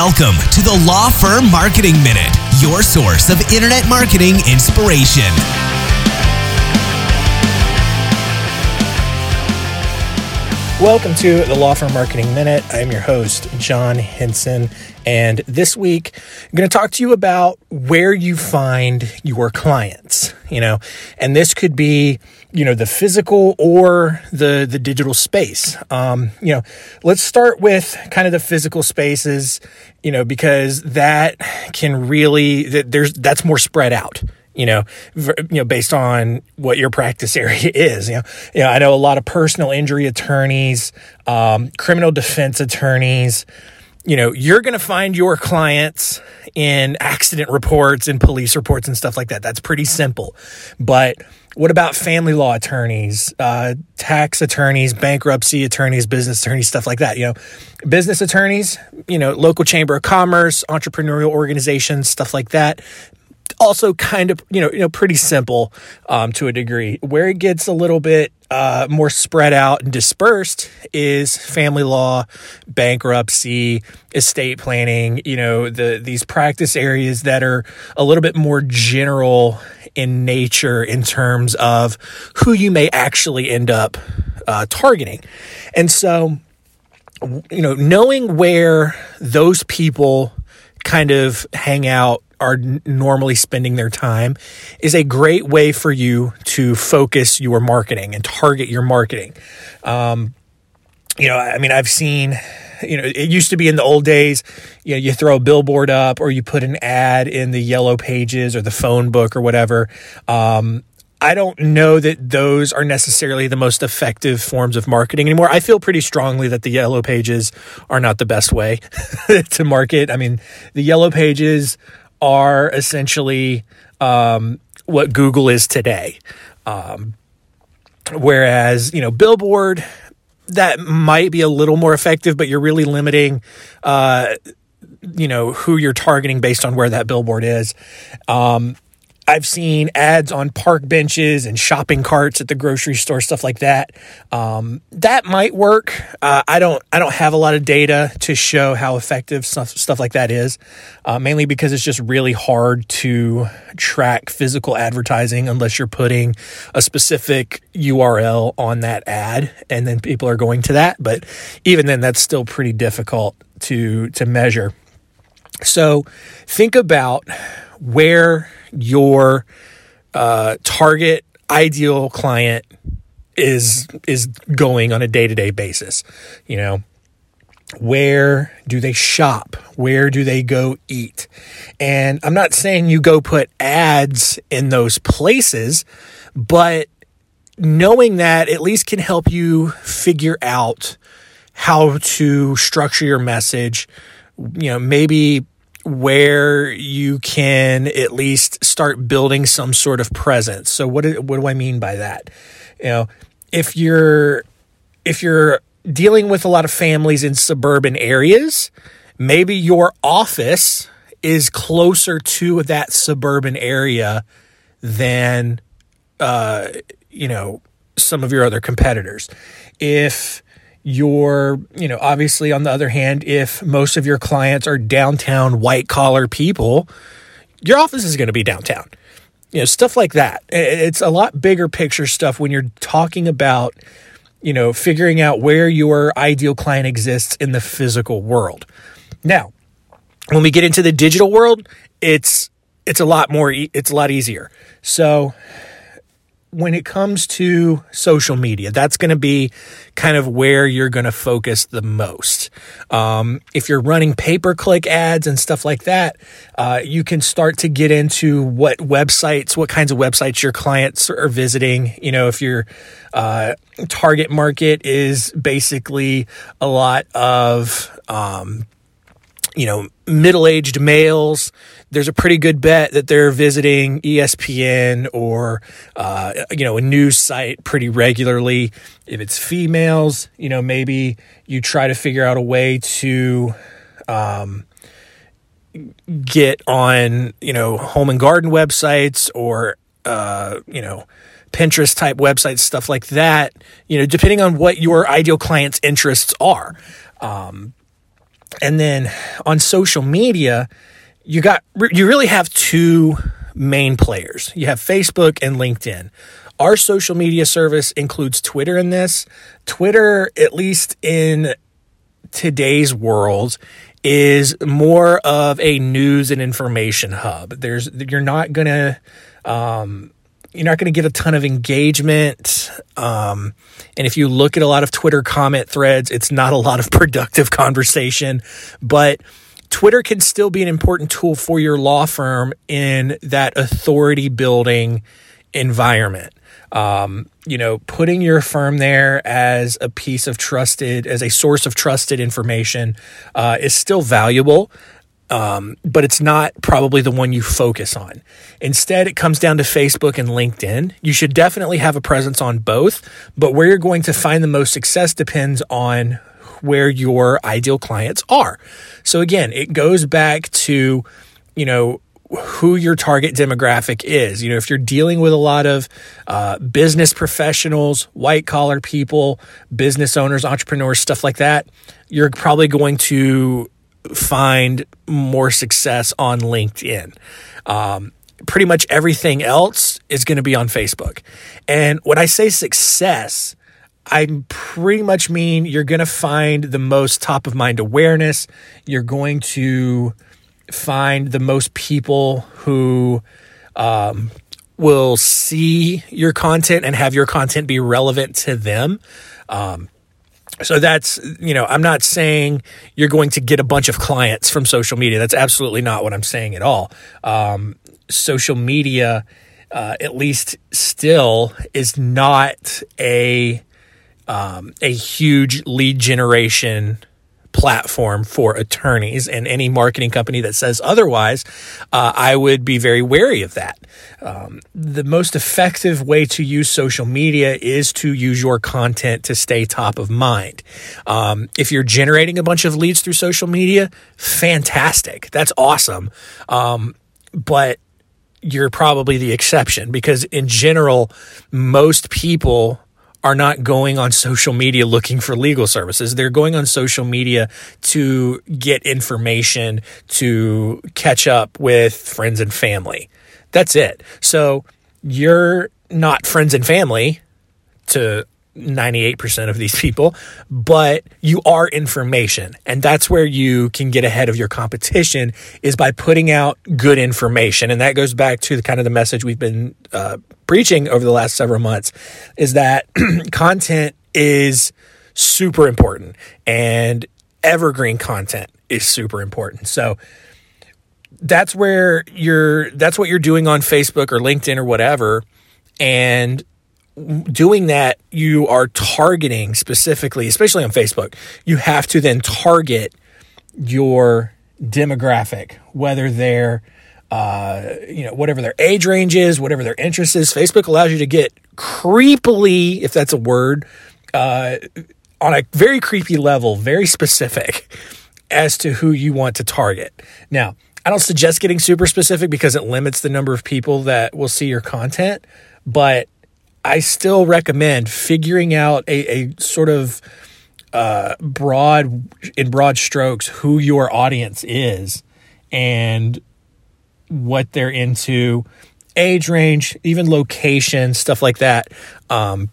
Welcome to the Law Firm Marketing Minute, your source of internet marketing inspiration. Welcome to the Law Firm Marketing Minute. I'm your host, John Henson, and this week I'm going to talk to you about where you find your clients, you know, and this could be, you know, the physical or the the digital space. Um, you know, let's start with kind of the physical spaces, you know, because that can really that there's that's more spread out you know, you know, based on what your practice area is. You know, you know, I know a lot of personal injury attorneys, um, criminal defense attorneys. You know, you're going to find your clients in accident reports and police reports and stuff like that. That's pretty simple. But what about family law attorneys, uh, tax attorneys, bankruptcy attorneys, business attorneys, stuff like that? You know, business attorneys, you know, local chamber of commerce, entrepreneurial organizations, stuff like that also kind of you know you know pretty simple um, to a degree. Where it gets a little bit uh, more spread out and dispersed is family law, bankruptcy, estate planning. You know the these practice areas that are a little bit more general in nature in terms of who you may actually end up uh, targeting, and so you know knowing where those people kind of hang out are normally spending their time is a great way for you to focus your marketing and target your marketing. Um, you know, I mean, I've seen, you know, it used to be in the old days, you know, you throw a billboard up or you put an ad in the yellow pages or the phone book or whatever. Um, I don't know that those are necessarily the most effective forms of marketing anymore. I feel pretty strongly that the yellow pages are not the best way to market. I mean, the yellow pages are essentially um, what Google is today. Um, whereas, you know, Billboard, that might be a little more effective, but you're really limiting, uh, you know, who you're targeting based on where that billboard is. Um, I've seen ads on park benches and shopping carts at the grocery store, stuff like that. Um, that might work. Uh, I don't. I don't have a lot of data to show how effective stuff, stuff like that is. Uh, mainly because it's just really hard to track physical advertising unless you're putting a specific URL on that ad, and then people are going to that. But even then, that's still pretty difficult to to measure. So think about where your uh, target ideal client is is going on a day-to-day basis you know? Where do they shop? Where do they go eat? And i'm not saying you go put ads in those places but knowing that at least can help you figure out how to structure your message. You know maybe where you can at least start building some sort of presence. So what do, what do I mean by that? You know, if you're if you're dealing with a lot of families in suburban areas, maybe your office is closer to that suburban area than uh, you know some of your other competitors. If your, you know, obviously on the other hand, if most of your clients are downtown white collar people, your office is going to be downtown. You know, stuff like that. It's a lot bigger picture stuff when you're talking about, you know, figuring out where your ideal client exists in the physical world. Now, when we get into the digital world, it's it's a lot more it's a lot easier. So, when it comes to social media, that's going to be kind of where you're going to focus the most. Um, if you're running pay per click ads and stuff like that, uh, you can start to get into what websites, what kinds of websites your clients are visiting. You know, if your uh, target market is basically a lot of, um, you know, middle aged males, there's a pretty good bet that they're visiting ESPN or, uh, you know, a news site pretty regularly. If it's females, you know, maybe you try to figure out a way to, um, get on, you know, home and garden websites or, uh, you know, Pinterest type websites, stuff like that, you know, depending on what your ideal client's interests are. Um, and then on social media, you got you really have two main players. You have Facebook and LinkedIn. Our social media service includes Twitter in this. Twitter, at least in today's world, is more of a news and information hub. There's you're not gonna um, you're not going to get a ton of engagement. Um, and if you look at a lot of Twitter comment threads, it's not a lot of productive conversation. But Twitter can still be an important tool for your law firm in that authority building environment. Um, you know, putting your firm there as a piece of trusted, as a source of trusted information uh, is still valuable. Um, but it's not probably the one you focus on. Instead, it comes down to Facebook and LinkedIn. You should definitely have a presence on both, but where you're going to find the most success depends on where your ideal clients are. So again, it goes back to, you know, who your target demographic is. You know, if you're dealing with a lot of uh, business professionals, white collar people, business owners, entrepreneurs, stuff like that, you're probably going to find more success on LinkedIn. Um, pretty much everything else is going to be on Facebook. And when I say success, I pretty much mean you're going to find the most top of mind awareness. You're going to find the most people who um, will see your content and have your content be relevant to them. Um, so that's, you know, I'm not saying you're going to get a bunch of clients from social media. That's absolutely not what I'm saying at all. Um, social media, uh, at least still, is not a um, a huge lead generation platform for attorneys and any marketing company that says otherwise, uh, I would be very wary of that. Um, the most effective way to use social media is to use your content to stay top of mind. Um, if you're generating a bunch of leads through social media, fantastic. That's awesome. Um, but you're probably the exception because in general, most people are not going on social media looking for legal services. They're going on social media to get information, to catch up with friends and family. That's it. So you're not friends and family to 98% of these people, but you are information. And that's where you can get ahead of your competition is by putting out good information. And that goes back to the kind of the message we've been uh, preaching over the last several months is that content is super important and evergreen content is super important. So that's where you're, that's what you're doing on Facebook or LinkedIn or whatever. And doing that, you are targeting specifically, especially on Facebook, you have to then target your demographic, whether they're, uh, you know, whatever their age range is, whatever their interest is. Facebook allows you to get creepily, if that's a word, uh, on a very creepy level, very specific as to who you want to target. Now, I don't suggest getting super specific because it limits the number of people that will see your content, but I still recommend figuring out a, a sort of uh, broad, in broad strokes, who your audience is and what they're into, age range, even location, stuff like that. Um,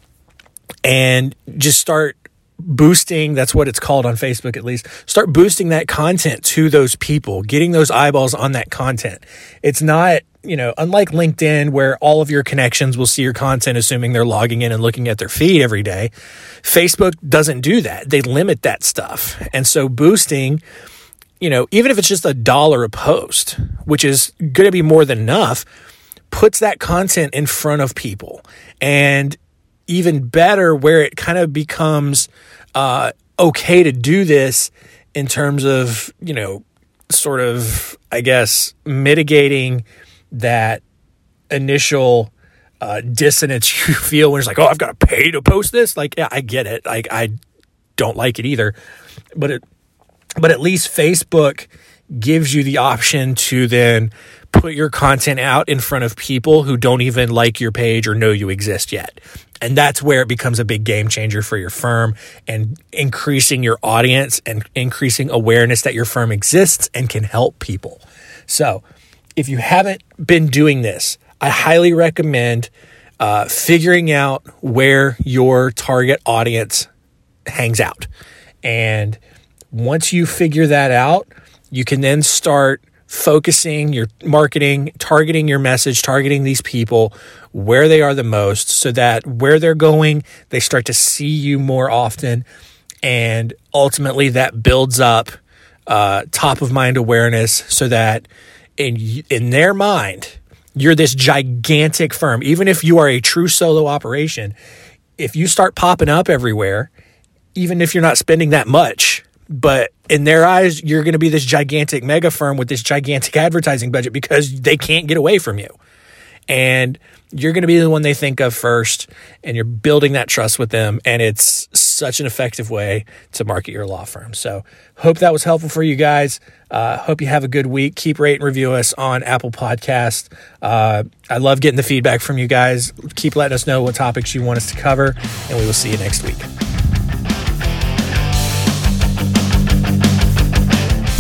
and just start boosting that's what it's called on Facebook at least start boosting that content to those people getting those eyeballs on that content it's not you know, unlike LinkedIn, where all of your connections will see your content, assuming they're logging in and looking at their feed every day, Facebook doesn't do that. They limit that stuff. And so boosting, you know, even if it's just a dollar a post, which is going to be more than enough, puts that content in front of people. And even better, where it kind of becomes uh, okay to do this in terms of, you know, sort of, I guess, mitigating that initial uh, dissonance you feel when it's like, oh, I've got to pay to post this. Like, yeah, I get it. Like, I don't like it either, but it, but at least Facebook gives you the option to then put your content out in front of people who don't even like your page or know you exist yet. And that's where it becomes a big game changer for your firm and increasing your audience and increasing awareness that your firm exists and can help people. So, if you haven't been doing this, I highly recommend uh, figuring out where your target audience hangs out. And once you figure that out, you can then start focusing your marketing, targeting your message, targeting these people where they are the most so that where they're going, they start to see you more often. And ultimately, that builds up uh, top of mind awareness so that in, in their mind, you're this gigantic firm. Even if you are a true solo operation, if you start popping up everywhere, even if you're not spending that much, but in their eyes, you're going to be this gigantic mega firm with this gigantic advertising budget because they can't get away from you. And you're going to be the one they think of first, and you're building that trust with them. And it's such an effective way to market your law firm. So, hope that was helpful for you guys. Uh, hope you have a good week. Keep rate and review us on Apple Podcast. Uh, I love getting the feedback from you guys. Keep letting us know what topics you want us to cover, and we will see you next week.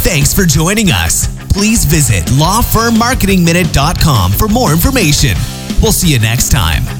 Thanks for joining us. Please visit lawfirmmarketingminute.com for more information. We'll see you next time.